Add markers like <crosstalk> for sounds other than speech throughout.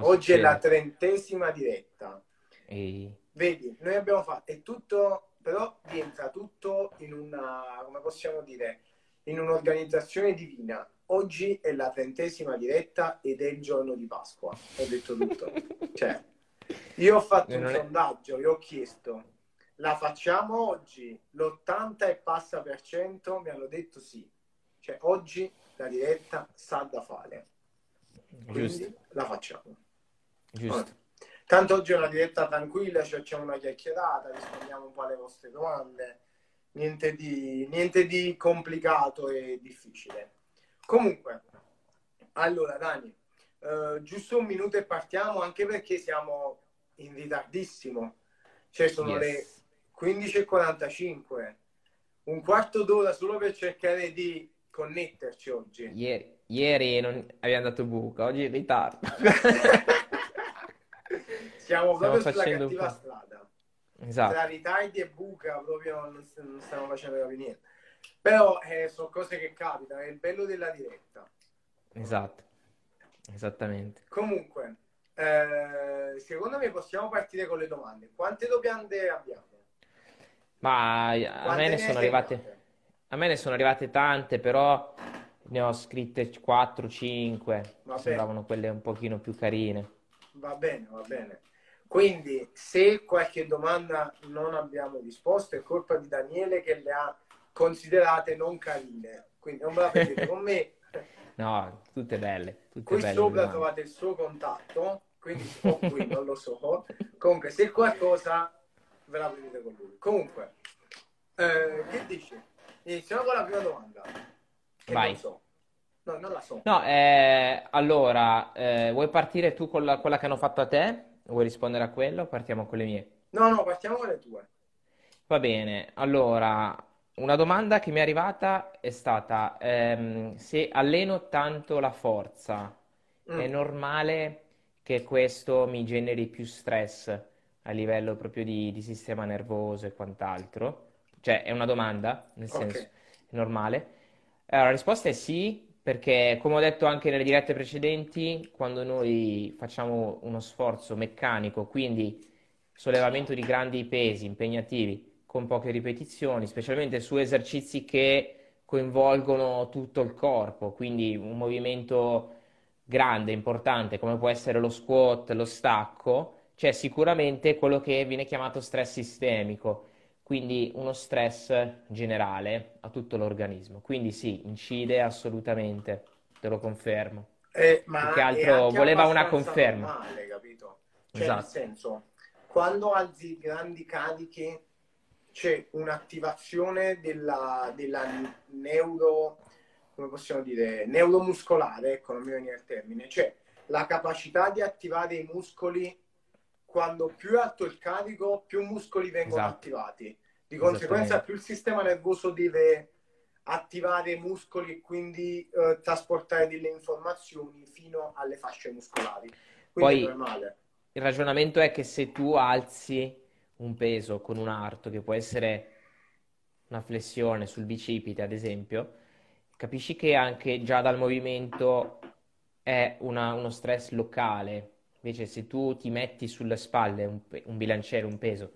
oggi è la trentesima diretta. Ehi. Vedi, noi abbiamo fatto, è tutto, però rientra tutto in una, come possiamo dire, in un'organizzazione divina. Oggi è la trentesima diretta ed è il giorno di Pasqua. Ho detto tutto. <laughs> cioè, io ho fatto un è... sondaggio, io ho chiesto, la facciamo oggi? L'80 e passa per cento mi hanno detto sì. Cioè, oggi la diretta sa da fare. Quindi Giusto. la facciamo. Giusto. Tanto oggi è una diretta tranquilla, ci facciamo una chiacchierata, rispondiamo un po' alle vostre domande. Niente di, niente di complicato e difficile. Comunque, allora Dani, eh, giusto un minuto e partiamo, anche perché siamo in ritardissimo. Cioè sono yes. le 15.45, un quarto d'ora solo per cercare di connetterci oggi. Ieri, ieri non abbiamo dato buca, oggi in ritardo. <laughs> Siamo proprio sulla cattiva strada. Esatto. Tra ritardi e buca proprio non, non stiamo facendo capire niente. Però eh, sono cose che capitano, è il bello della diretta. Esatto, esattamente. Comunque, eh, secondo me possiamo partire con le domande. Quante domande abbiamo? Ma a me ne sono arrivate... A me ne sono arrivate tante, però ne ho scritte 4-5. Sembravano quelle un pochino più carine. Va bene, va bene. Quindi, se qualche domanda non abbiamo risposto, è colpa di Daniele che le ha considerate non carine. Quindi non me la prendete con me. <laughs> No, tutte belle. Tutte qui belle sopra domande. trovate il suo contatto, quindi o qui non lo so. Comunque, se qualcosa ve la prendete con lui. Comunque, eh, che dici? Iniziamo con la prima domanda. Che Vai. non so. No, non la so. No, eh, allora, eh, vuoi partire tu con la, quella che hanno fatto a te? Vuoi rispondere a quello? Partiamo con le mie. No, no, partiamo con le tue. Va bene, allora, una domanda che mi è arrivata è stata ehm, se alleno tanto la forza, mm. è normale che questo mi generi più stress a livello proprio di, di sistema nervoso e quant'altro? Cioè, è una domanda, nel senso, okay. è normale. Allora, la risposta è sì, perché come ho detto anche nelle dirette precedenti, quando noi facciamo uno sforzo meccanico, quindi sollevamento di grandi pesi impegnativi con poche ripetizioni, specialmente su esercizi che coinvolgono tutto il corpo, quindi un movimento grande, importante, come può essere lo squat, lo stacco, c'è sicuramente quello che viene chiamato stress sistemico quindi uno stress generale a tutto l'organismo. Quindi sì, incide assolutamente, te lo confermo. Eh, ma che altro voleva una conferma. Normale, capito? Cioè, esatto. nel senso, quando alzi grandi cariche c'è un'attivazione della, della neuro, come possiamo dire, neuromuscolare, ecco, non mi viene il termine, cioè la capacità di attivare i muscoli quando più è alto il carico, più muscoli vengono esatto. attivati. Di conseguenza, più il sistema nervoso deve attivare i muscoli e quindi eh, trasportare delle informazioni fino alle fasce muscolari. Quindi Poi, il ragionamento è che se tu alzi un peso con un arto, che può essere una flessione sul bicipite, ad esempio, capisci che anche già dal movimento è una, uno stress locale, Invece se tu ti metti sulle spalle un, un bilanciere, un peso,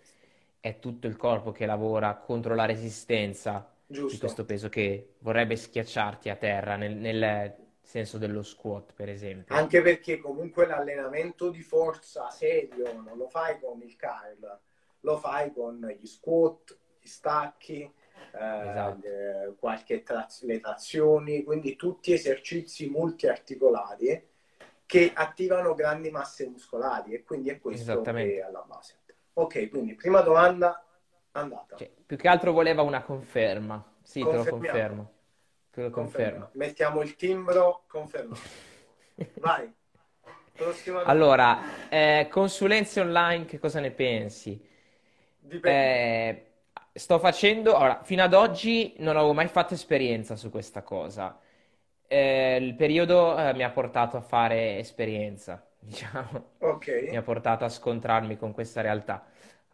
è tutto il corpo che lavora contro la resistenza Giusto. di questo peso che vorrebbe schiacciarti a terra nel, nel senso dello squat, per esempio. Anche perché comunque l'allenamento di forza serio non lo fai con il curl, lo fai con gli squat, gli stacchi, eh, esatto. eh, qualche tra- le trazioni, quindi tutti esercizi multiarticolati che attivano grandi masse muscolari e quindi è questo che è alla base. Ok, quindi prima domanda andata. Cioè, più che altro voleva una conferma. Sì, te lo confermo. Te lo confermo. Mettiamo il timbro, confermo. <laughs> Vai. Prossima allora, eh, consulenze online, che cosa ne pensi? Eh, sto facendo, allora, fino ad oggi non avevo mai fatto esperienza su questa cosa eh, il periodo eh, mi ha portato a fare esperienza, <laughs> diciamo. Ok. Mi ha portato a scontrarmi con questa realtà.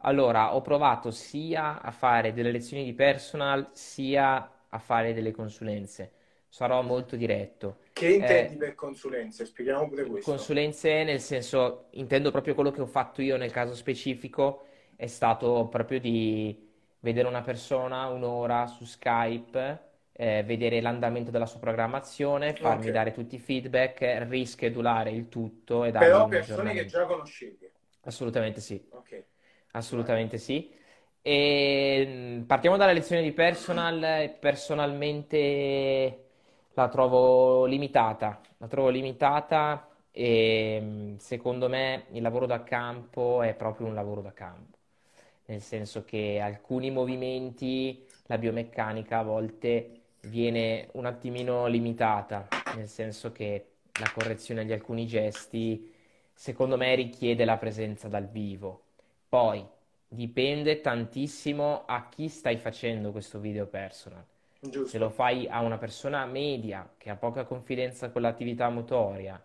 Allora, ho provato sia a fare delle lezioni di personal, sia a fare delle consulenze. sarò molto diretto. Che intendi eh, per consulenze? Spieghiamo pure questo. Consulenze nel senso, intendo proprio quello che ho fatto io nel caso specifico, è stato proprio di vedere una persona un'ora su Skype, eh, vedere l'andamento della sua programmazione, farmi okay. dare tutti i feedback, rischedulare il tutto e darmi Però persone che già conoscevi. Assolutamente sì. Okay. Assolutamente sì. E mm, partiamo dalla lezione di personal. Personalmente la trovo limitata. La trovo limitata e mm, secondo me il lavoro da campo è proprio un lavoro da campo. Nel senso che alcuni movimenti, la biomeccanica a volte viene un attimino limitata, nel senso che la correzione di alcuni gesti secondo me richiede la presenza dal vivo. Poi dipende tantissimo a chi stai facendo questo video personal. Giusto. Se lo fai a una persona media che ha poca confidenza con l'attività motoria,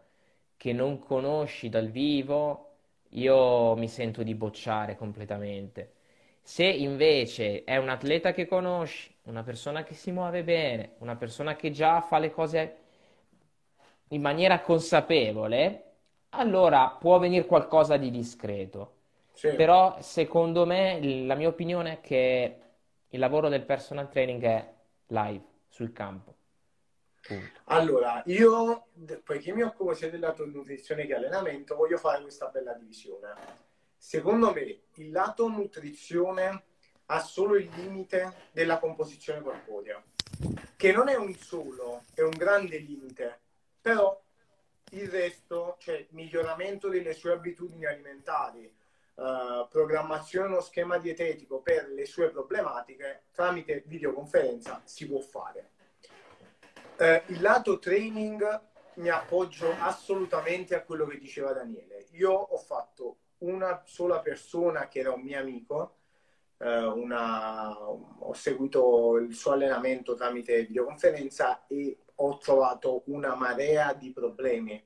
che non conosci dal vivo, io mi sento di bocciare completamente. Se invece è un atleta che conosci, una persona che si muove bene, una persona che già fa le cose in maniera consapevole, allora può venire qualcosa di discreto. Sì. Però secondo me la mia opinione è che il lavoro del personal training è live, sul campo. Punto. Allora, io, poiché mi occupo sia della nutrizione che allenamento, voglio fare questa bella divisione. Secondo me il lato nutrizione ha solo il limite della composizione corporea, che non è un solo, è un grande limite, però il resto, cioè miglioramento delle sue abitudini alimentari, uh, programmazione uno schema dietetico per le sue problematiche, tramite videoconferenza si può fare. Uh, il lato training mi appoggio assolutamente a quello che diceva Daniele. Io ho fatto una sola persona che era un mio amico, una, ho seguito il suo allenamento tramite videoconferenza e ho trovato una marea di problemi.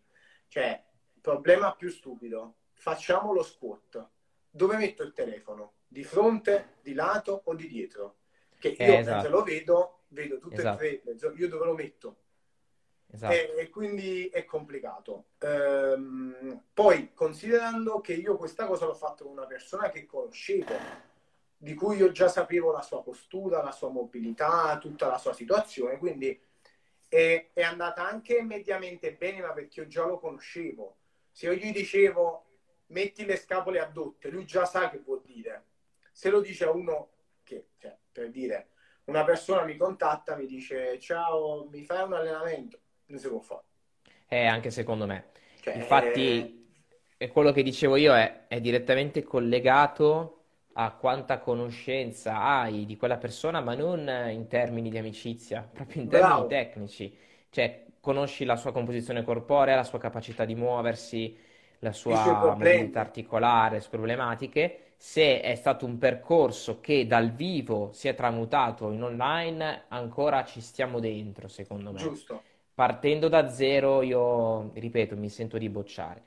Cioè, problema più stupido, facciamo lo squat. Dove metto il telefono? Di fronte, di lato o di dietro? Che io eh, esatto. lo vedo, vedo tutte esatto. e tre, io dove lo metto? Esatto. E, e, quindi è complicato. Ehm, poi, considerando che io questa cosa l'ho fatto con una persona che conoscevo, di cui io già sapevo la sua postura, la sua mobilità, tutta la sua situazione, quindi è, è andata anche mediamente bene, ma perché io già lo conoscevo. Se io gli dicevo metti le scapole addotte, lui già sa che vuol dire. Se lo dice a uno che, cioè, per dire, una persona mi contatta, mi dice ciao, mi fai un allenamento, non si può fare. Eh, anche secondo me. Cioè, Infatti, eh... quello che dicevo io è, è direttamente collegato a quanta conoscenza hai di quella persona, ma non in termini di amicizia, <laughs> proprio in termini Bravo. tecnici. Cioè, conosci la sua composizione corporea, la sua capacità di muoversi, la sua mobilità articolare, le sue problematiche. Se è stato un percorso che dal vivo si è tramutato in online, ancora ci stiamo dentro, secondo me. Giusto. Partendo da zero, io, ripeto, mi sento di bocciare.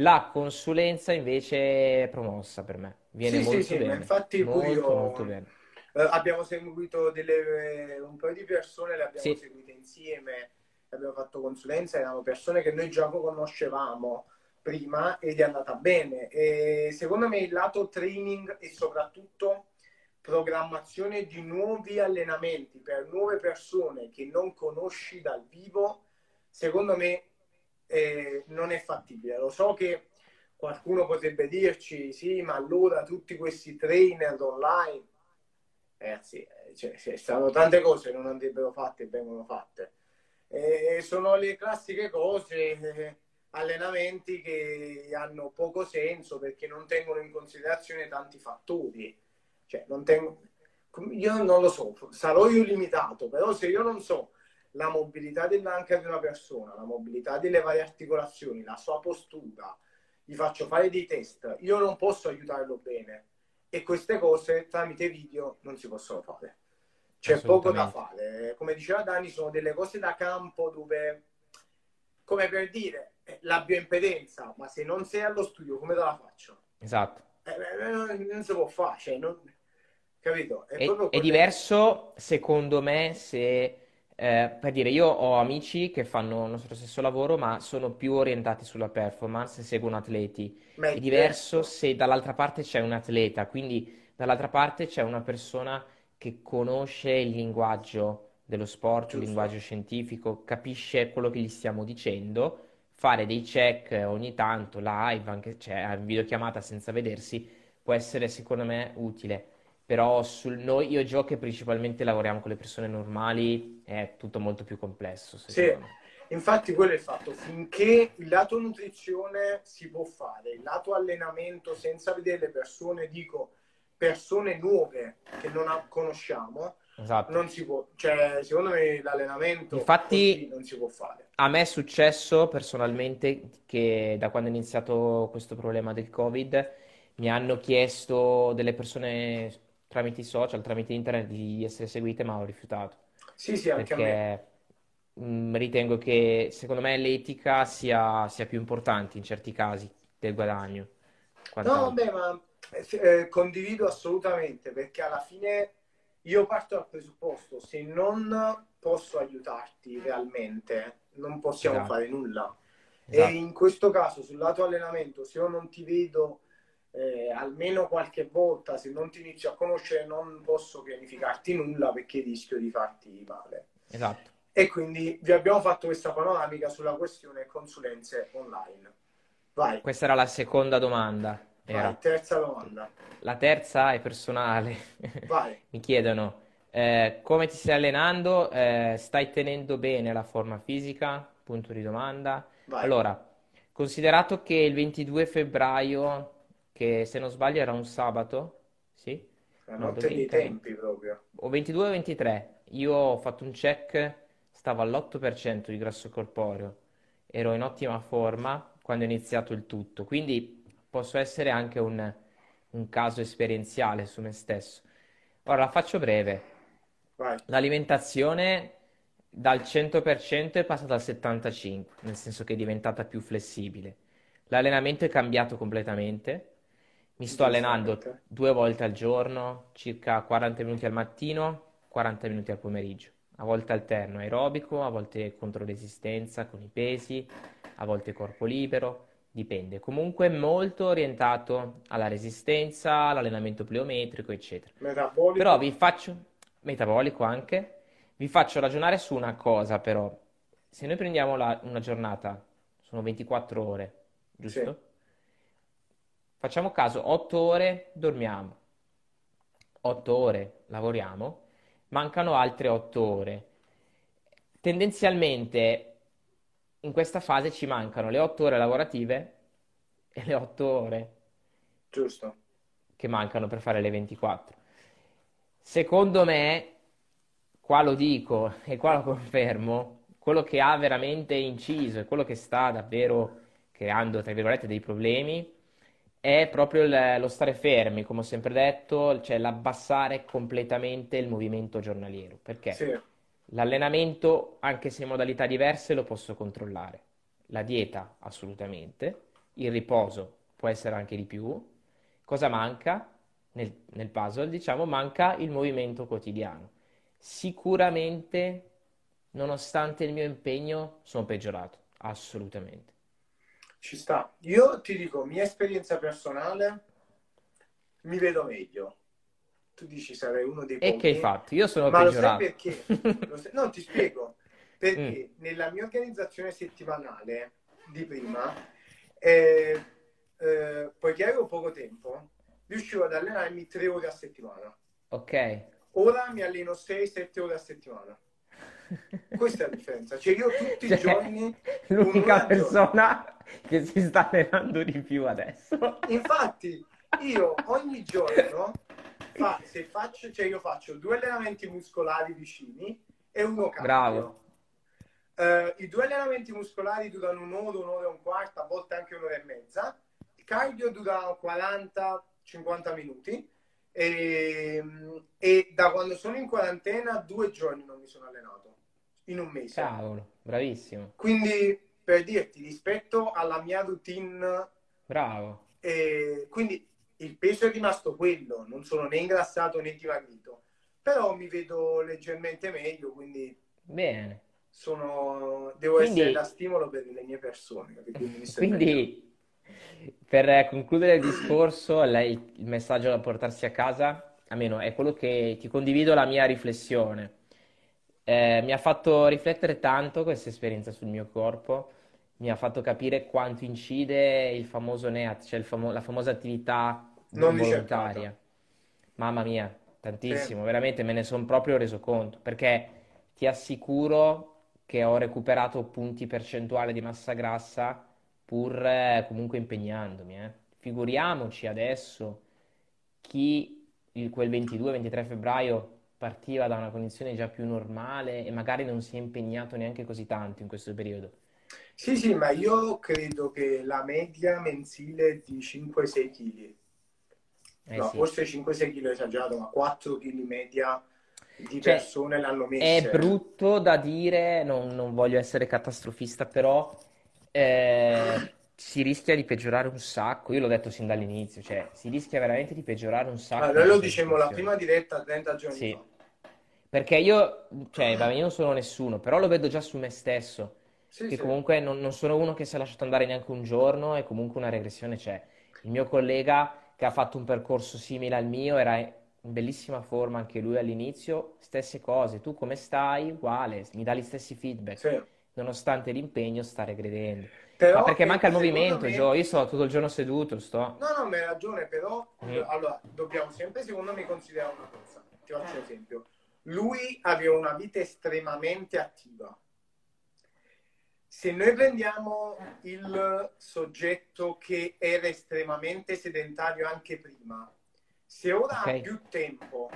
La consulenza invece è promossa per me, viene sì, molto sì, bene. Sì, infatti molto, io... molto bene. Eh, abbiamo seguito delle, un paio di persone, le abbiamo sì. seguite insieme, abbiamo fatto consulenza, erano persone che noi già conoscevamo prima ed è andata bene. E secondo me il lato training e soprattutto programmazione di nuovi allenamenti per nuove persone che non conosci dal vivo, secondo me eh, non è fattibile. Lo so che qualcuno potrebbe dirci, sì, ma allora tutti questi trainer online, ragazzi, eh, cioè, ci stanno tante cose che non andrebbero fatte e vengono fatte. Eh, sono le classiche cose, eh, allenamenti che hanno poco senso perché non tengono in considerazione tanti fattori. Cioè, non tengo... Io non lo so, sarò io limitato, però se io non so la mobilità dell'anca di una persona, la mobilità delle varie articolazioni, la sua postura, gli faccio fare dei test, io non posso aiutarlo bene e queste cose tramite video non si possono fare. C'è poco da fare. Come diceva Dani, sono delle cose da campo dove, come per dire, eh, la bioimpedenza, ma se non sei allo studio come te la faccio? Esatto. Eh, eh non si può fare, cioè, non... capito? È, è, è diverso secondo me se eh, per dire, io ho amici che fanno il nostro stesso lavoro, ma sono più orientati sulla performance e seguono atleti. Ma È diverso diverso. se dall'altra parte c'è un atleta, quindi dall'altra parte c'è una persona che conosce il linguaggio dello sport, il Giusto. linguaggio scientifico, capisce quello che gli stiamo dicendo, fare dei check ogni tanto, live, anche cioè, a videochiamata senza vedersi, può essere secondo me utile. Però sul noi, io e Gio, che principalmente lavoriamo con le persone normali, è tutto molto più complesso, Sì, infatti quello è il fatto, finché il lato nutrizione si può fare, il lato allenamento senza vedere le persone, dico persone nuove che non conosciamo, Esatto. non si può, cioè secondo me l'allenamento Infatti, non si può fare. a me è successo personalmente che da quando è iniziato questo problema del Covid mi hanno chiesto delle persone tramite i social, tramite internet di essere seguite, ma ho rifiutato Sì, sì, anche a me. perché mh, ritengo che secondo me l'etica sia, sia più importante in certi casi del guadagno, No, vabbè, ma eh, eh, condivido assolutamente perché alla fine io parto dal presupposto, se non posso aiutarti realmente, non possiamo Esatto, fare nulla. E esatto. in questo caso, sul lato allenamento, se io non ti vedo eh, almeno qualche volta, se non ti inizio a conoscere, non posso pianificarti nulla perché rischio di farti male. Esatto. E quindi vi abbiamo fatto questa panoramica sulla questione consulenze online. Vai, Questa era la seconda domanda, vai, era. terza domanda. La terza è personale. Vai. <laughs> Mi chiedono, eh, come ti stai allenando? Eh, stai tenendo bene la forma fisica? Punto di domanda. Vai. Allora, considerato che il 22 febbraio, che se non sbaglio era un sabato, sì? La No, notte dei domenica, tempi proprio. o 22 o 23, io ho fatto un check, stavo all'8% di grasso corporeo, ero in ottima forma quando è iniziato il tutto, quindi posso essere anche un, un caso esperienziale su me stesso. Ora la faccio breve, Vai. l'alimentazione dal 100% è passata al 75%, nel senso che è diventata più flessibile. L'allenamento è cambiato completamente. Mi sto allenando due volte al giorno, circa 40 minuti al mattino, 40 minuti al pomeriggio. A volte alterno aerobico, a volte controresistenza con i pesi, a volte corpo libero, dipende. Comunque molto orientato alla resistenza, all'allenamento pliometrico, eccetera. Metabolico. Però vi faccio, metabolico anche, vi faccio ragionare su una cosa però. Se noi prendiamo la- una giornata, sono 24 ore, giusto? Facciamo caso, 8 ore dormiamo, 8 ore lavoriamo, mancano altre 8 ore. Tendenzialmente in questa fase ci mancano le 8 ore lavorative e le 8 ore Giusto. che mancano per fare le 24. Secondo me, qua lo dico e qua lo confermo, quello che ha veramente inciso e quello che sta davvero creando, tra virgolette, dei problemi è proprio il- lo stare fermi, come ho sempre detto, cioè l'abbassare completamente il movimento giornaliero. Perché? Sì. L'allenamento, anche se in modalità diverse, lo posso controllare. La dieta, assolutamente. Il riposo può essere anche di più. Cosa manca? Nel, nel puzzle, diciamo, manca il movimento quotidiano. Sicuramente, nonostante il mio impegno, sono peggiorato. Assolutamente. Ci sta. Io ti dico, mia esperienza personale, mi vedo meglio. Tu dici sarei uno dei E pochi. che hai fatto? Io sono Ma lo sai peggiorato. perché? Lo sai- No, ti spiego. Perché <laughs> Mm. nella mia organizzazione settimanale di prima, eh, eh, poiché avevo poco tempo, riuscivo ad allenarmi tre ore a settimana. Ok. Ora mi alleno 6-7 ore a settimana. Questa è la differenza. Cioè io tutti i <laughs> Cioè, giorni... l'unica al giorno. Che si sta allenando di più adesso. Infatti, io ogni giorno, fa- se faccio, cioè io faccio due allenamenti muscolari vicini e uno cardio. Bravo. Eh, I due allenamenti muscolari durano un'ora, un'ora e un quarto, a volte anche un'ora e mezza. Il cardio dura 40-50 minuti. E, e da quando sono in quarantena, due giorni non mi sono allenato in un mese. Cavolo, bravissimo. Quindi, per dirti, rispetto alla mia routine Bravo. e quindi il peso è rimasto quello, non sono né ingrassato né dimagrito, però mi vedo leggermente meglio, quindi Bene. Sono... Devo Quindi... essere da stimolo per le mie persone. Quindi, Quindi per concludere il discorso, lei, il messaggio da portarsi a casa, almeno è quello che ti condivido la mia riflessione. Eh, mi ha fatto riflettere tanto questa esperienza sul mio corpo, mi ha fatto capire quanto incide il famoso NEAT, cioè famo- la famosa attività non volontaria. Mamma mia, tantissimo, sì. veramente me ne sono proprio reso conto, perché ti assicuro che ho recuperato punti percentuali di massa grassa pur eh, comunque impegnandomi. Eh. Figuriamoci adesso chi il, quel 22-23 febbraio partiva da una condizione già più normale e magari non si è impegnato neanche così tanto in questo periodo. Sì, sì, ma io credo che la media mensile è di 5-6 kg. Eh no, sì. forse 5-6 kg esagerato, ma 4 kg media di cioè, persone l'hanno messa. È brutto da dire, non, non voglio essere catastrofista, però eh, si rischia di peggiorare un sacco. Io l'ho detto sin dall'inizio, cioè si rischia veramente di peggiorare un sacco. Allora, noi lo dicevamo la prima diretta 30 giorni sì. fa. Perché io, cioè, io non sono nessuno, però lo vedo già su me stesso. Sì, che sì. comunque non, non, sono uno che si è lasciato andare neanche un giorno e comunque una regressione c'è. Il mio collega che ha fatto un percorso simile al mio era in bellissima forma anche lui all'inizio, stesse cose. Tu come stai? Uguale, mi dà gli stessi feedback. Sì nonostante l'impegno, sta regredendo. Però, Ma perché manca il movimento, me... Gio. Io sto tutto il giorno seduto, sto. No, no, ma hai ragione, però mm. allora dobbiamo sempre, secondo me, considerare una cosa. Ti faccio un esempio. Lui aveva una vita estremamente attiva. Se noi prendiamo il soggetto che era estremamente sedentario anche prima, se ora okay. ha più tempo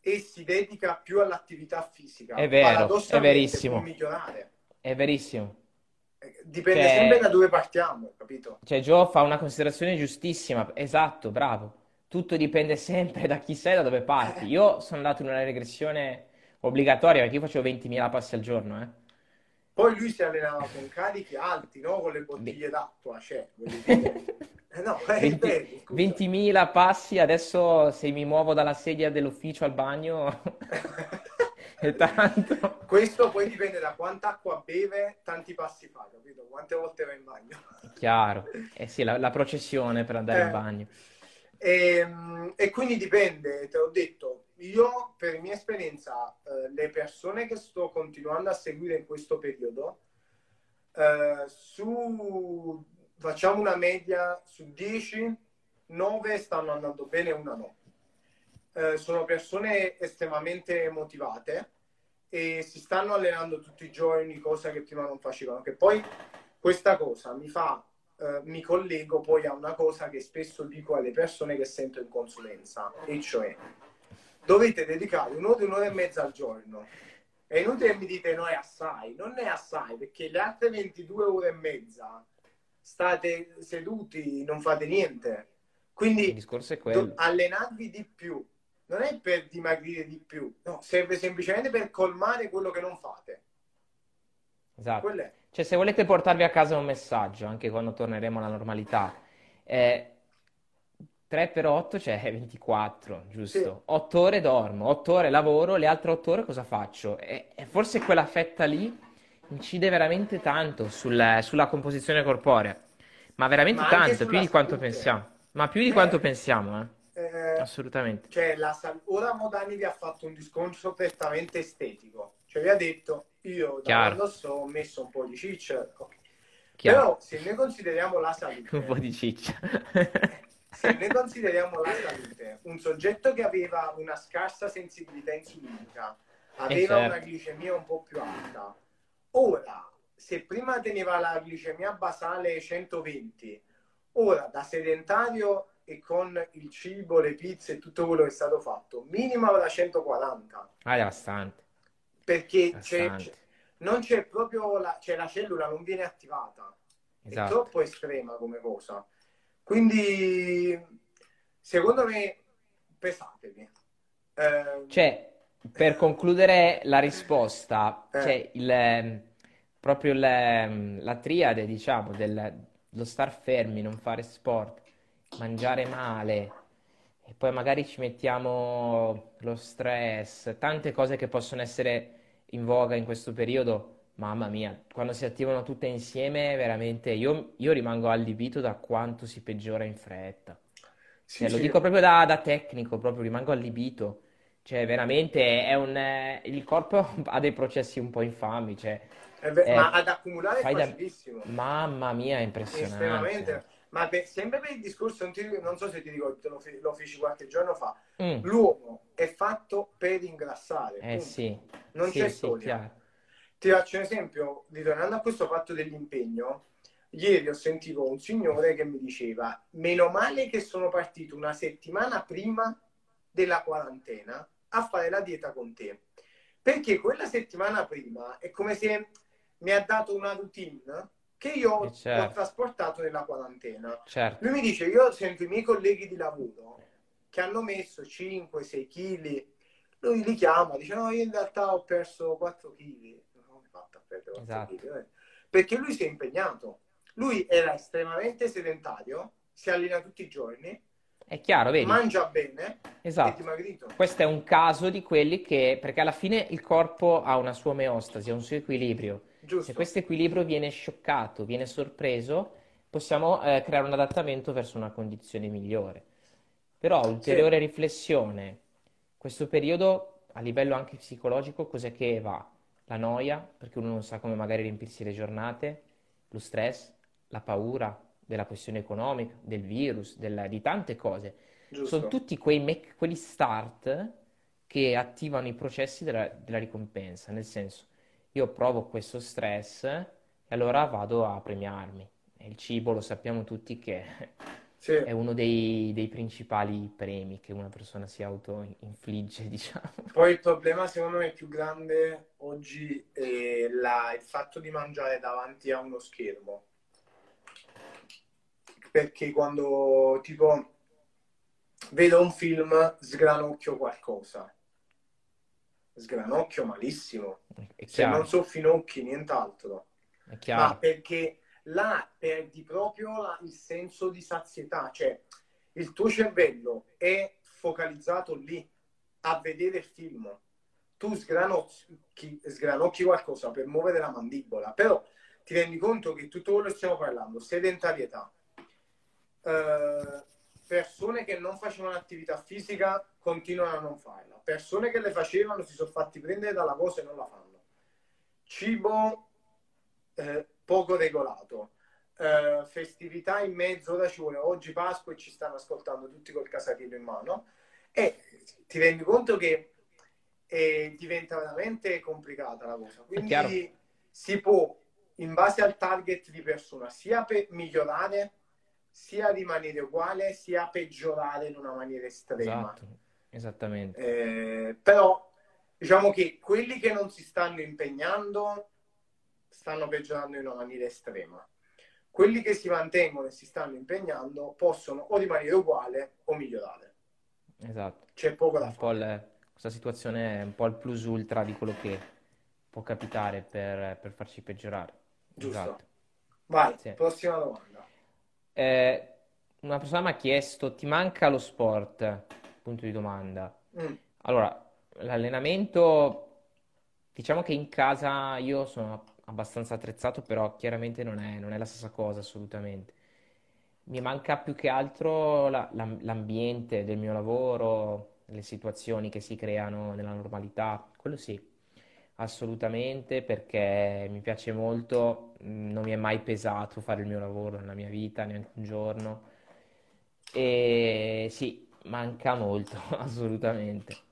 e si dedica più all'attività fisica, è vero, è verissimo. È verissimo. Eh, dipende cioè, sempre da dove partiamo, capito? Cioè, Joe fa una considerazione giustissima. Esatto, bravo. Tutto dipende sempre da chi sei e da dove parti. Eh. Io sono andato in una regressione obbligatoria perché io facevo 20.000 passi al giorno, eh. Poi lui si allenava con carichi alti, no? Con le bottiglie d'acqua, cioè, <laughs> eh no, 20, 20.000 passi, adesso se mi muovo dalla sedia dell'ufficio al bagno <laughs> è tanto. Questo poi dipende da quanta acqua beve, tanti passi fa, capito? Quante volte va in bagno. Chiaro, eh sì, la, la processione per andare eh, in bagno. E, ehm, e, quindi dipende, te l'ho detto, io per mia esperienza, eh, le persone che sto continuando a seguire in questo periodo, eh, su, facciamo una media su 10, 9 stanno andando bene, una no. Eh, sono persone estremamente motivate e si stanno allenando tutti i giorni, cosa che prima non facevano. Che poi questa cosa mi fa, eh, mi collego poi a una cosa che spesso dico alle persone che sento in consulenza, e cioè dovete dedicare un'ora, un'ora e mezza al giorno. È inutile che mi dite no è assai, non è assai, perché le altre 22 ore e mezza state seduti, non fate niente. Quindi il discorso è quello. allenatevi di più, non è per dimagrire di più, no, serve semplicemente per colmare quello che non fate. Esatto. Cioè, se volete portarvi a casa un messaggio, anche quando torneremo alla normalità, eh, 3 per 8, cioè <laughs> 24, giusto? Sì. 8 ore dormo, 8 ore lavoro, le altre 8 ore cosa faccio? E, e forse quella fetta lì incide veramente tanto sul, sulla composizione corporea, ma veramente ma tanto, più di quanto salute. pensiamo. Ma più di eh. quanto pensiamo, eh? eh, assolutamente. Cioè, la sal- ora Modani vi ha fatto un discorso prettamente estetico. Cioè, vi ha detto, io da quando so ho messo un po' di ciccia. Okay. Però, se noi consideriamo la salute... <laughs> un po' di ciccia. <laughs> se noi consideriamo la salute, un soggetto che aveva una scarsa sensibilità insulinica, aveva certo. una glicemia un po' più alta, ora, se prima teneva la glicemia basale 120, ora da sedentario e con il cibo, le pizze e tutto quello che è stato fatto, minimo da 140. Ah, è bastante. Perché c'è, c'è, non c'è proprio la, cioè la cellula non viene attivata. Esatto. È troppo estrema come cosa. Quindi, secondo me, pesatevi. Eh, cioè, per concludere la risposta, eh. cioè il, ehm, proprio il, la triade, diciamo, dello star fermi, non fare sport mangiare male e poi magari ci mettiamo lo stress, tante cose che possono essere in voga in questo periodo, mamma mia, quando si attivano tutte insieme, veramente io, io rimango allibito da quanto si peggiora in fretta. Sì, Cioè, lo sì. dico proprio da, da tecnico, proprio rimango allibito. Cioè, veramente è un... eh, il corpo <laughs> ha dei processi un po' infami, cioè, È ve- ma eh, ad accumulare è fai da... facilissimo. Mamma mia, è Estremamente. impressionante. Ma per- sempre per il discorso, non, ti- non so se ti ricordi, te lo, fe- lo feci qualche giorno fa. Mm, L'uomo è fatto per ingrassare, eh punto. sì, Non sì, c'è sì, storia. chiaro. Ti faccio un esempio, ritornando a questo fatto dell'impegno. Ieri ho sentito un signore che mi diceva: Meno male che sono partito una settimana prima della quarantena a fare la dieta con te. Perché quella settimana prima è come se mi ha dato una routine che io Eh, ho certo, trasportato nella quarantena. certo, Lui mi dice: Io sento i miei colleghi di lavoro che hanno messo 5-6 kg. Lui li chiama, dice: No, io in realtà ho perso 4 kg. Non ho fatto a perdere 4 esatto. kg. Perché lui si è impegnato. Lui era estremamente sedentario, si allena tutti i giorni, È chiaro, vedi? mangia bene Esatto. Questo è un caso di quelli che, perché alla fine il corpo ha una sua omeostasi, ha un suo equilibrio. Se Giusto? questo equilibrio viene scioccato, viene sorpreso, possiamo eh, creare un adattamento verso una condizione migliore. Però, Sì, ulteriore riflessione, questo periodo a livello anche psicologico, cos'è che va? La noia, perché uno non sa come magari riempirsi le giornate, lo stress, la paura della questione economica, del virus, della- di tante cose. Sono giusto. tutti quei mec- quegli start che attivano i processi della, della ricompensa, nel senso, io provo questo stress e allora vado a premiarmi. Il cibo lo sappiamo tutti che Sì. è uno dei, dei principali premi che una persona si auto-infligge, <laughs> diciamo. Poi il problema secondo me più grande oggi è la- il fatto di mangiare davanti a uno schermo. Perché quando tipo vedo un film sgranocchio qualcosa, sgranocchio malissimo. Se non so finocchi, nient'altro. Ma perché là perdi proprio la- il senso di sazietà, cioè il tuo cervello è focalizzato lì a vedere il film. Tu sgranocchi, sgranocchi qualcosa per muovere la mandibola, però ti rendi conto che tutto quello che stiamo parlando, sedentarietà, eh, persone che non facevano attività fisica continuano a non farla, persone che le facevano si sono fatti prendere dalla cosa e non la fanno. Cibo eh, poco regolato, eh, festività in mezzo, ora ci vuole oggi Pasqua e ci stanno ascoltando tutti col casatiello in mano e ti rendi conto che eh, diventa veramente complicata la cosa. Quindi si può, in base al target di persona, sia per migliorare, sia rimanere uguale, sia peggiorare in una maniera estrema. Esatto, esattamente. Eh, però diciamo che quelli che non si stanno impegnando stanno peggiorando in una maniera estrema. Quelli che si mantengono e si stanno impegnando possono o rimanere uguale o migliorare. Esatto. C'è poco da fare. il- questa situazione è un po' il plus ultra di quello che può capitare per, per farci peggiorare. Giusto. Esatto. Vai, Sì. prossima domanda. Eh, una persona mi ha chiesto, ti manca lo sport? Punto di domanda. Mm, Allora, l'allenamento, diciamo che in casa io sono abbastanza attrezzato, però chiaramente non è, non è la stessa cosa, assolutamente. Mi manca più che altro la- la- l'ambiente del mio lavoro, le situazioni che si creano nella normalità, quello sì, assolutamente, perché mi piace molto, mh, non mi è mai pesato fare il mio lavoro nella mia vita, neanche un giorno. E sì, manca molto, <laughs> assolutamente.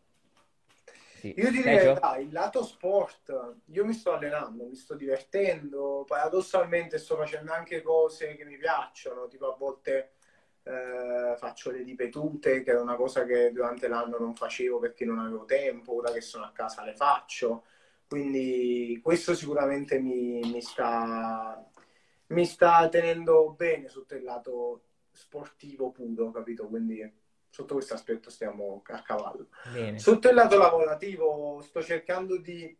Sì. Io direi, dai, il lato sport, io mi sto allenando, mi sto divertendo, paradossalmente sto facendo anche cose che mi piacciono, tipo a volte eh, faccio le ripetute, che è una cosa che durante l'anno non facevo perché non avevo tempo, ora che sono a casa le faccio, quindi questo sicuramente mi, mi sta, mi sta tenendo bene sotto il lato sportivo puro, capito? Quindi sotto questo aspetto stiamo a cavallo. Bene. Sotto il lato lavorativo sto cercando di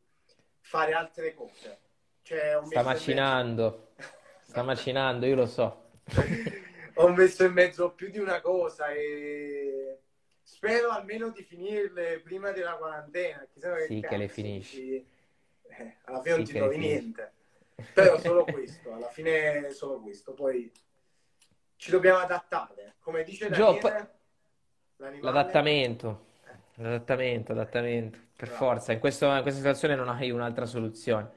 fare altre cose. Cioè, Sta macinando, sta macinando, io lo so. <laughs> ho messo in mezzo più di una cosa e spero almeno di finirle prima della quarantena. Chissà che Sì, che le cazzo finisci. eh, alla fine non ti trovi niente. Però solo questo, alla fine solo questo. Poi ci dobbiamo adattare. Come dice Daniele, Gio, l'adattamento. Eh. L'adattamento, adattamento, per Bravo. forza. In, questo, in, questa situazione non hai un'altra soluzione.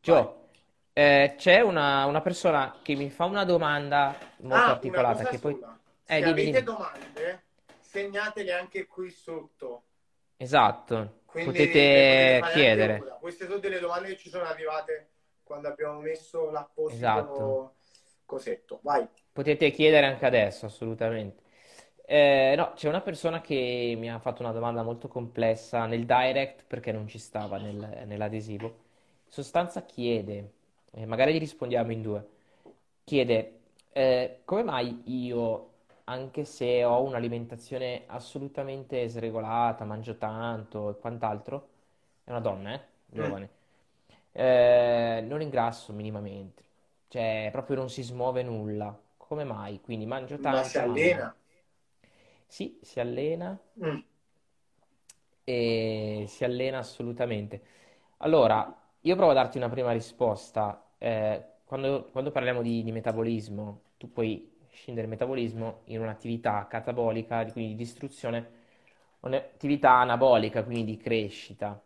Gio, eh, c'è una, una, persona che mi fa una domanda molto ah, articolata. Che poi... Eh, Se dimmi, avete dimmi. domande, segnatele anche qui sotto. Esatto, Quindi potete chiedere. Queste sono delle domande che ci sono arrivate quando abbiamo messo l'apposito esatto. cosetto. Vai. Potete chiedere anche adesso, assolutamente. Eh, no, c'è una persona che mi ha fatto una domanda molto complessa nel direct perché non ci stava nel, nell'adesivo. In sostanza chiede, eh, magari gli rispondiamo in due, chiede eh, come mai io anche se ho un'alimentazione assolutamente sregolata, mangio tanto e quant'altro, è una donna, eh? Giovane. Mm. Eh, non ingrasso minimamente, cioè proprio non si smuove nulla. Come mai? Quindi mangio tanto. Ma si allena? Ma... Sì, si allena. Mm. E si allena assolutamente. Allora, io provo a darti una prima risposta. Eh, quando, quando, parliamo di, di metabolismo, tu puoi scendere il metabolismo in un'attività catabolica, quindi di distruzione, un'attività anabolica, quindi di crescita.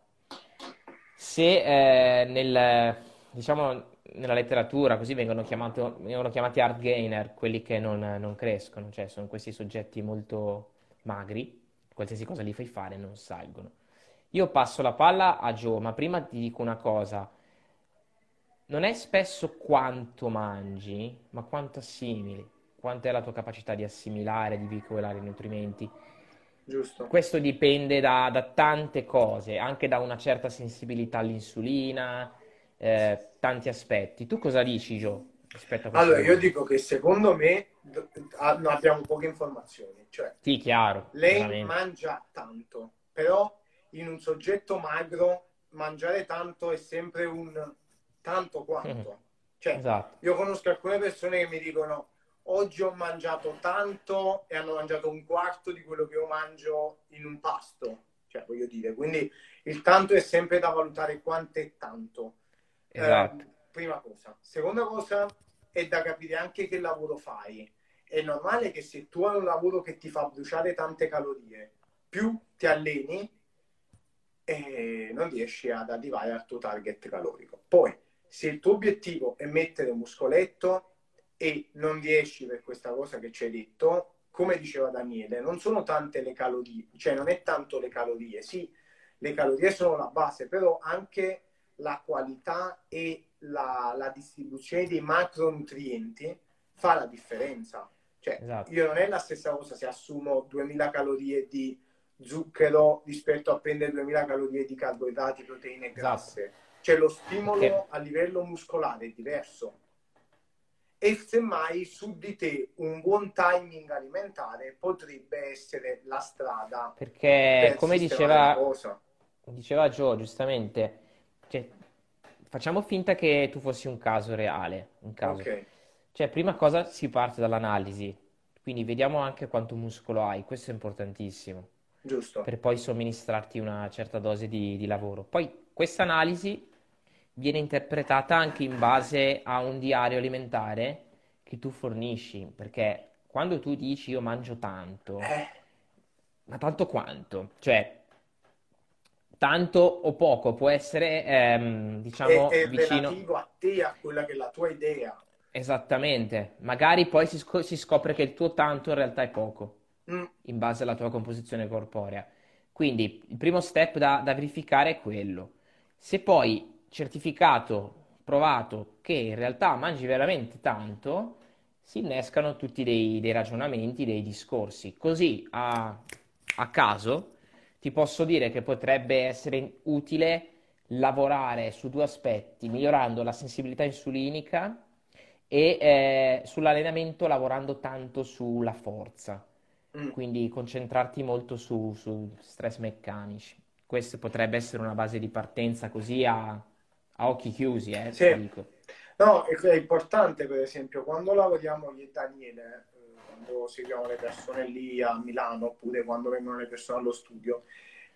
Se eh, nel, diciamo, nella letteratura così vengono, chiamato, vengono chiamati hard gainer, quelli che non, non, crescono, cioè sono questi soggetti molto magri, qualsiasi cosa li fai fare non salgono. Io passo la palla a Joe, ma prima ti dico una cosa, non è spesso quanto mangi, ma quanto assimili quanta è la tua capacità di assimilare, di veicolare i nutrimenti. Giusto. Questo dipende da, da tante cose, anche da una certa sensibilità all'insulina, eh, tanti aspetti. Tu cosa dici, Gio? Allora, io dico che secondo me abbiamo poche informazioni. Cioè, sì, chiaro. Lei veramente. mangia tanto, però in un soggetto magro mangiare tanto è sempre un tanto quanto. Cioè, esatto. io conosco alcune persone che mi dicono oggi ho mangiato tanto e hanno mangiato un quarto di quello che io mangio in un pasto. Cioè, voglio dire, quindi il tanto è sempre da valutare quanto è tanto. Esatto. Eh, prima cosa. Seconda cosa è da capire anche che lavoro fai. È normale che se tu hai un lavoro che ti fa bruciare tante calorie, più ti alleni e non riesci ad arrivare al tuo target calorico. Poi, se il tuo obiettivo è mettere muscoletto, e non riesci per questa cosa che ci hai detto, come diceva Daniele, non sono tante le calorie, cioè non è tanto le calorie, sì, le calorie sono la base, però anche la qualità e la, la distribuzione dei macronutrienti fa la differenza. Cioè, esatto. io non è la stessa cosa se assumo 2000 calorie di zucchero rispetto a prendere 2000 calorie di carboidrati, proteine e esatto. grasse. Esatto. Cioè lo stimolo Perché... a livello muscolare è diverso e semmai su di te un buon timing alimentare potrebbe essere la strada. Perché per come diceva, diceva Joe giustamente, cioè, facciamo finta che tu fossi un caso reale, un caso. Okay. Cioè, prima cosa si parte dall'analisi, quindi vediamo anche quanto muscolo hai, questo è importantissimo. Giusto. Per poi somministrarti una certa dose di, di lavoro. Poi questa analisi viene interpretata anche in base a un diario alimentare che tu fornisci, perché quando tu dici io mangio tanto, eh. ma tanto quanto? Cioè, tanto o poco può essere, ehm, diciamo, è, è vicino... relativo a te, a quella che è la tua idea. Esattamente, magari poi si, sc- si scopre che il tuo tanto in realtà è poco, mm. in base alla tua composizione corporea. Quindi il primo step da, da verificare è quello. Se poi certificato, provato che in realtà mangi veramente tanto, si innescano tutti dei, dei ragionamenti, dei discorsi. Così a, a, caso ti posso dire che potrebbe essere utile lavorare su due aspetti, migliorando la sensibilità insulinica e eh, sull'allenamento lavorando tanto sulla forza. Mm. Quindi concentrarti molto su, su stress meccanici. Questo potrebbe essere una base di partenza così a a occhi chiusi, eh, sì. No, è, importante per esempio quando lavoriamo io e Daniele, quando seguiamo le persone lì a Milano oppure quando vengono le persone allo studio,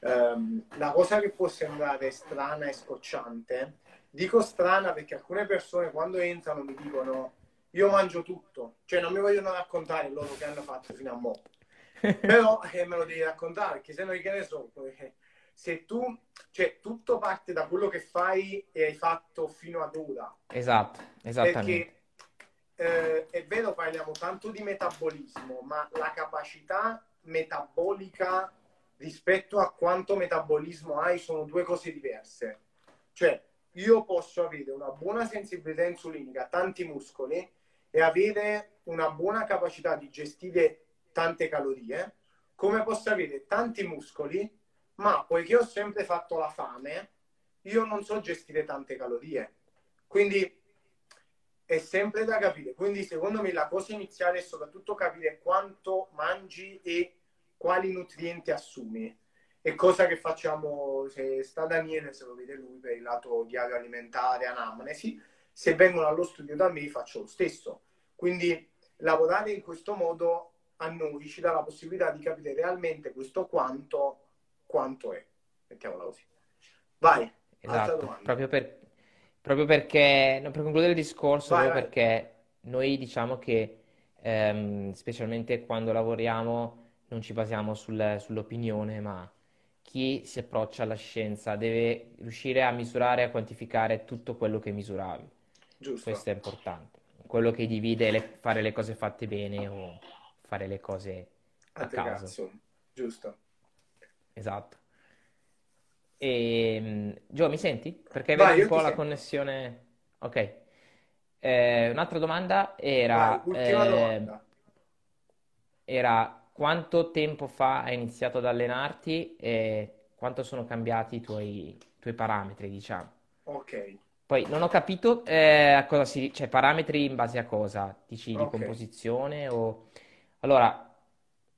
Um, la cosa che può sembrare strana e scocciante, dico strana perché alcune persone quando entrano mi dicono io mangio tutto, cioè non mi vogliono raccontare loro che hanno fatto fino a mo'. <laughs> Però eh, me lo devi raccontare perché se no che ne so, eh, se tu, cioè tutto parte da quello che fai e hai fatto fino ad ora. Esatto, esattamente. Perché eh, è vero, parliamo tanto di metabolismo, ma la capacità metabolica rispetto a quanto metabolismo hai sono due cose diverse. Cioè, io posso avere una buona sensibilità insulinica, tanti muscoli e avere una buona capacità di gestire tante calorie, come posso avere tanti muscoli, ma poiché ho sempre fatto la fame, io non so gestire tante calorie. Quindi è sempre da capire. Quindi secondo me la cosa iniziale è soprattutto capire quanto mangi e quali nutrienti assumi. E cosa che facciamo, se sta Daniele, se lo vede lui per il lato diario alimentare, anamnesi, se vengono allo studio da me faccio lo stesso. Quindi lavorare in questo modo a noi ci dà la possibilità di capire realmente questo quanto, quanto è. Mettiamola così. Vai, esatto. Proprio, per, proprio perché, no, per concludere il discorso, vai, vai. perché noi diciamo che ehm, specialmente quando lavoriamo non ci basiamo sul, sull'opinione, ma chi si approccia alla scienza deve riuscire a misurare e a quantificare tutto quello che misuravi. Giusto. Questo è importante. Quello che divide le, fare le cose fatte bene o fare le cose a, a caso. Giusto. Esatto. E, ehm, Gio, mi senti? Perché vedi un po' la connessione. Ok. Eh, un'altra domanda era... Vai, ultima eh, domanda. Era quanto tempo fa hai iniziato ad allenarti e quanto sono cambiati i tuoi, i tuoi parametri, diciamo. Ok. Poi non ho capito eh, a cosa si... cioè parametri in base a cosa? Dici di okay. composizione o... Allora,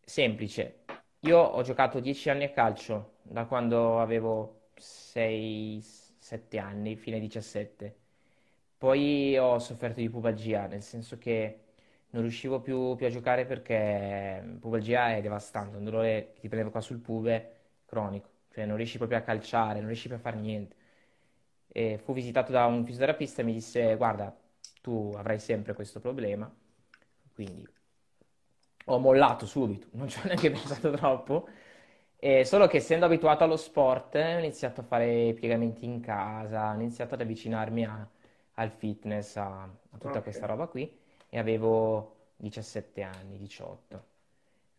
semplice. Io ho giocato 10 anni a calcio, da quando avevo 6-7 anni, fine 17. Poi ho sofferto di pubalgia, nel senso che non riuscivo più, più a giocare perché pubalgia è devastante, un dolore che ti prendeva qua sul pube cronico, cioè non riesci proprio a calciare, non riesci più a fare niente. E fu visitato da un fisioterapista e mi disse guarda, tu avrai sempre questo problema, quindi ho mollato subito, non ci ho neanche pensato troppo. E solo che essendo abituato allo sport ho iniziato a fare piegamenti in casa, ho iniziato ad avvicinarmi a, al fitness, a, a tutta okay. questa roba qui e avevo 17 anni, 18.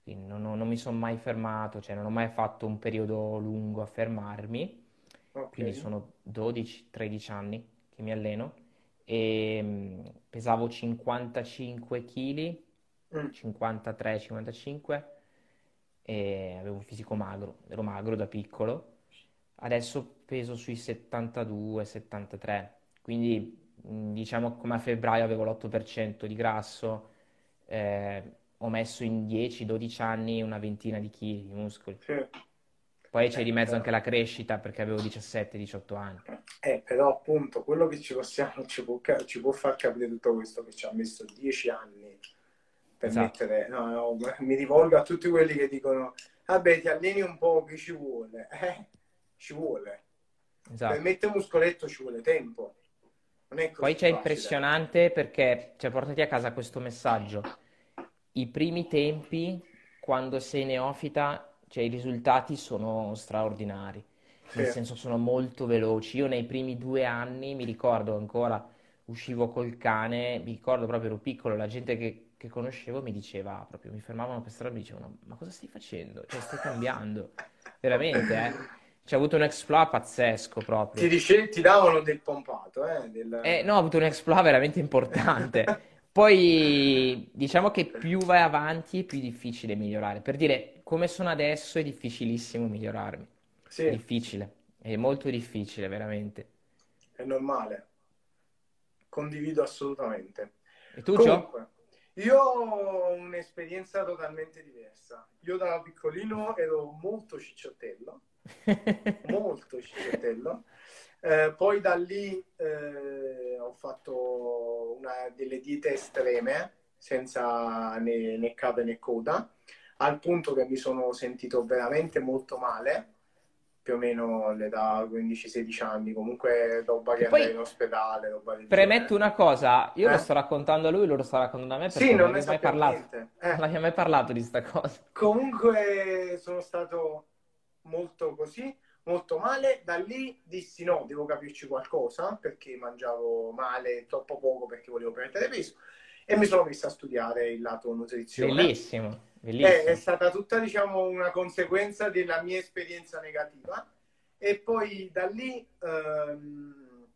Quindi non, non mi sono mai fermato, cioè non ho mai fatto un periodo lungo a fermarmi. Okay. Quindi sono 12-13 anni che mi alleno e mm, pesavo 55 kg, mm. 53-55 e avevo un fisico magro, ero magro da piccolo. Adesso peso sui 72-73, quindi Mm, diciamo come a febbraio avevo l'8% di grasso, eh, ho messo in 10-12 anni una ventina di chili di muscoli. Sì. Poi c'è di mezzo anche la crescita perché avevo 17-18 anni. Eh, però appunto quello che ci possiamo, ci può, ci può far capire tutto questo che ci ha messo 10 anni per esatto. mettere, no, no, mi rivolgo a tutti quelli che dicono, vabbè ti alleni un po' che ci vuole, <laughs> eh, ci vuole. Esatto. Per mettere muscoletto ci vuole tempo. Poi c'è impressionante perché cioè, portati a casa questo messaggio. I primi tempi, quando sei neofita, cioè, i risultati sono straordinari. Sì. Nel senso sono molto veloci. Io nei primi due anni mi ricordo ancora, uscivo col cane, mi ricordo proprio ero piccolo, la gente che, che conoscevo mi diceva proprio, mi fermavano per strada e mi dicevano ma cosa stai facendo? Cioè stai cambiando. Veramente, eh. C'è avuto un exploit pazzesco proprio. Ti, dice, ti davano del pompato, eh? Del... eh no, ho avuto un exploit veramente importante. Poi diciamo che più vai avanti, più è difficile migliorare. Per dire, come sono adesso è difficilissimo migliorarmi. Sì. È difficile, è molto difficile, veramente. È normale. Condivido assolutamente. E tu, Comunque, Gio? Io ho un'esperienza totalmente diversa. Io da piccolino ero molto cicciottello <laughs> molto scicchettello. Eh, poi da lì eh, ho fatto una, delle diete estreme, senza né, né capo né coda, al punto che mi sono sentito veramente molto male. Più o meno l'età 15-16 anni, comunque roba che andai in ospedale, roba del Premetto una cosa, io eh? lo sto raccontando a lui, lo sto raccontando a me perché sì, non, non ne mai parlato. Eh. Non mai parlato di sta cosa. Comunque sono stato molto così, molto male, da lì dissi no, devo capirci qualcosa perché mangiavo male, troppo poco perché volevo perdere peso e mi sono messo a studiare il lato nutrizione. Bellissimo. È, è, stata tutta, diciamo, una conseguenza della mia esperienza negativa. E poi da lì, ehm,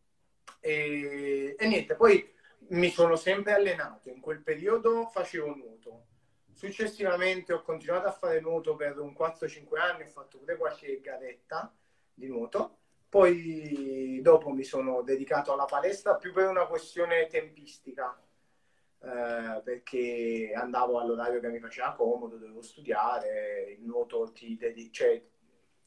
e, e, niente, poi mi sono sempre allenato. In quel periodo facevo nuoto. Successivamente ho continuato a fare nuoto per un 4-5 anni, ho fatto pure qualche garetta di nuoto. Poi dopo mi sono dedicato alla palestra più per una questione tempistica eh, perché andavo all'orario che mi faceva comodo, dovevo studiare, il nuoto ti dedi- cioè,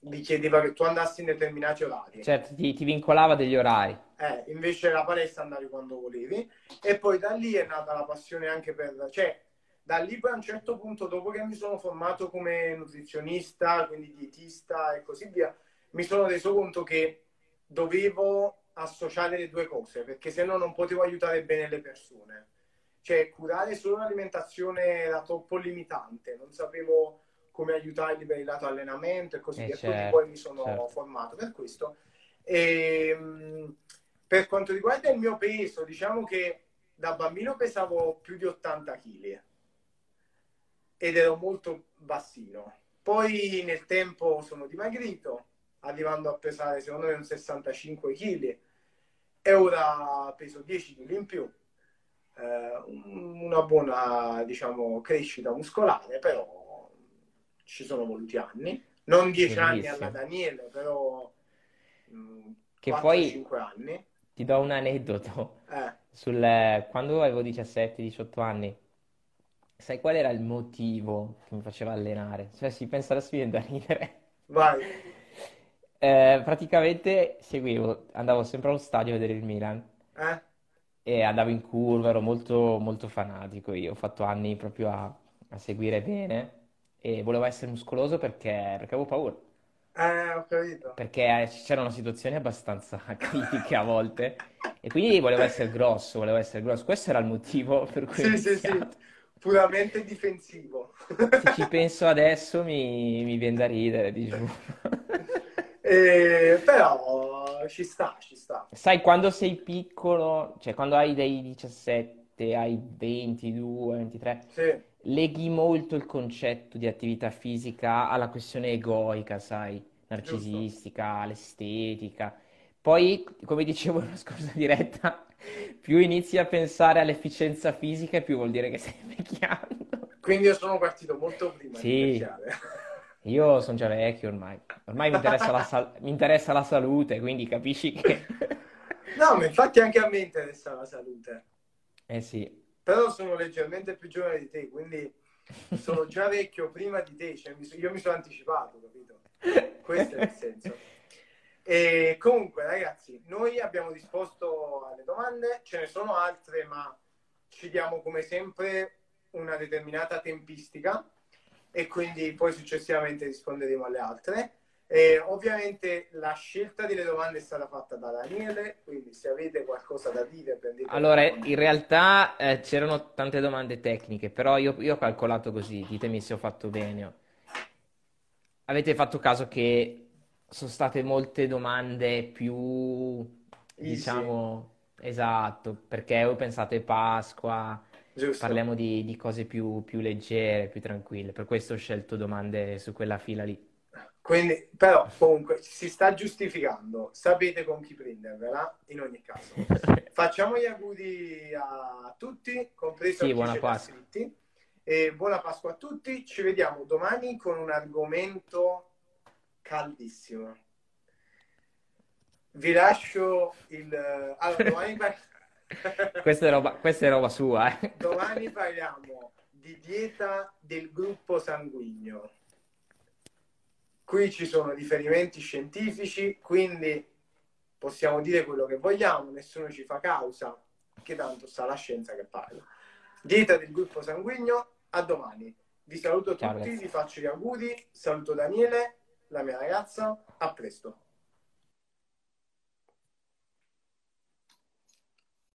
mi chiedeva che tu andassi in determinati orari. Certo, ti, ti vincolava degli orari. Eh, invece la palestra andavi quando volevi e poi da lì è nata la passione anche per... Cioè, da lì poi a un certo punto, dopo che mi sono formato come nutrizionista, quindi dietista e così via, mi sono reso conto che dovevo associare le due cose, perché se no non potevo aiutare bene le persone cioè curare solo l'alimentazione era troppo limitante, non sapevo come aiutarli per il lato allenamento e così eh via, certo, quindi poi mi sono certo. formato per questo. E, ehm, per quanto riguarda il mio peso, diciamo che da bambino pesavo più di 80 kg ed ero molto bassino. Poi nel tempo sono dimagrito, arrivando a pesare secondo me un 65 kg e ora peso 10 kg in più una buona diciamo, crescita muscolare, però ci sono voluti anni. Non dieci anni alla Daniele, però mh, mm, che 4, poi anni. Ti do un aneddoto. Eh. Sul, quando avevo 17-18 anni, sai qual era il motivo che mi faceva allenare? Cioè, si pensa adesso viene da ridere. Vai. Eh, praticamente seguivo, andavo sempre allo stadio a vedere il Milan. Eh? E andavo in curva, ero molto, molto fanatico io, ho fatto anni proprio a, a seguire bene e volevo essere muscoloso perché, perché avevo paura. Eh, ho capito. Perché c'erano situazioni abbastanza <laughs> critiche a volte e quindi volevo essere grosso, volevo essere grosso. Questo era il motivo per cui Sì, sì, sì, puramente difensivo. Se ci penso adesso mi, mi viene da ridere, di giuro. <laughs> Eh, però ci sta, ci sta. Sai, quando sei piccolo, cioè quando hai dai 17 ai 22, 23, sì. leghi molto il concetto di attività fisica alla questione egoica, sai, narcisistica, all'estetica. Poi, come dicevo <laughs> nella scorsa diretta, più inizi a pensare all'efficienza fisica, più vuol dire che stai <laughs> invecchiando. Quindi io sono partito molto prima sì. di invecchiare. Io sono già vecchio ormai. Ormai mi interessa, la sal- mi interessa la salute, quindi capisci che... <laughs> no, ma infatti anche a me interessa la salute. Eh sì. Però sono leggermente più giovane di te, quindi sono già vecchio prima di te. Cioè, io mi sono anticipato, capito? Questo è il senso. E comunque, ragazzi, noi abbiamo disposto alle domande, ce ne sono altre, ma ci diamo come sempre una determinata tempistica e quindi poi successivamente risponderemo alle altre. E ovviamente la scelta delle domande è stata fatta da Daniele, quindi se avete qualcosa da dire prendete. Allora, in realtà eh, c'erano tante domande tecniche, però io, io, ho calcolato così, ditemi se ho fatto bene. Avete fatto caso che sono state molte domande più, Easy. diciamo, esatto, perché voi pensate Pasqua, Giusto. Parliamo di, di cose più, più, leggere, più tranquille. Per questo ho scelto domande su quella fila lì. Quindi, però, comunque, si sta giustificando. Sapete con chi prendervela, in ogni caso. <laughs> Facciamo gli auguri a tutti, compreso sì, a buona Pasqua. E buona Pasqua a tutti. Ci vediamo domani con un argomento caldissimo. Vi lascio il... Allora, <laughs> domani <laughs> questa, è roba, questa è roba sua. Eh. Domani parliamo di dieta del gruppo sanguigno. Qui ci sono riferimenti scientifici, quindi possiamo dire quello che vogliamo, nessuno ci fa causa, che tanto sta la scienza che parla. Dieta del gruppo sanguigno, a domani. Vi saluto Ciao, tutti, ragazzi. vi faccio gli auguri, saluto Daniele la mia ragazza. A presto.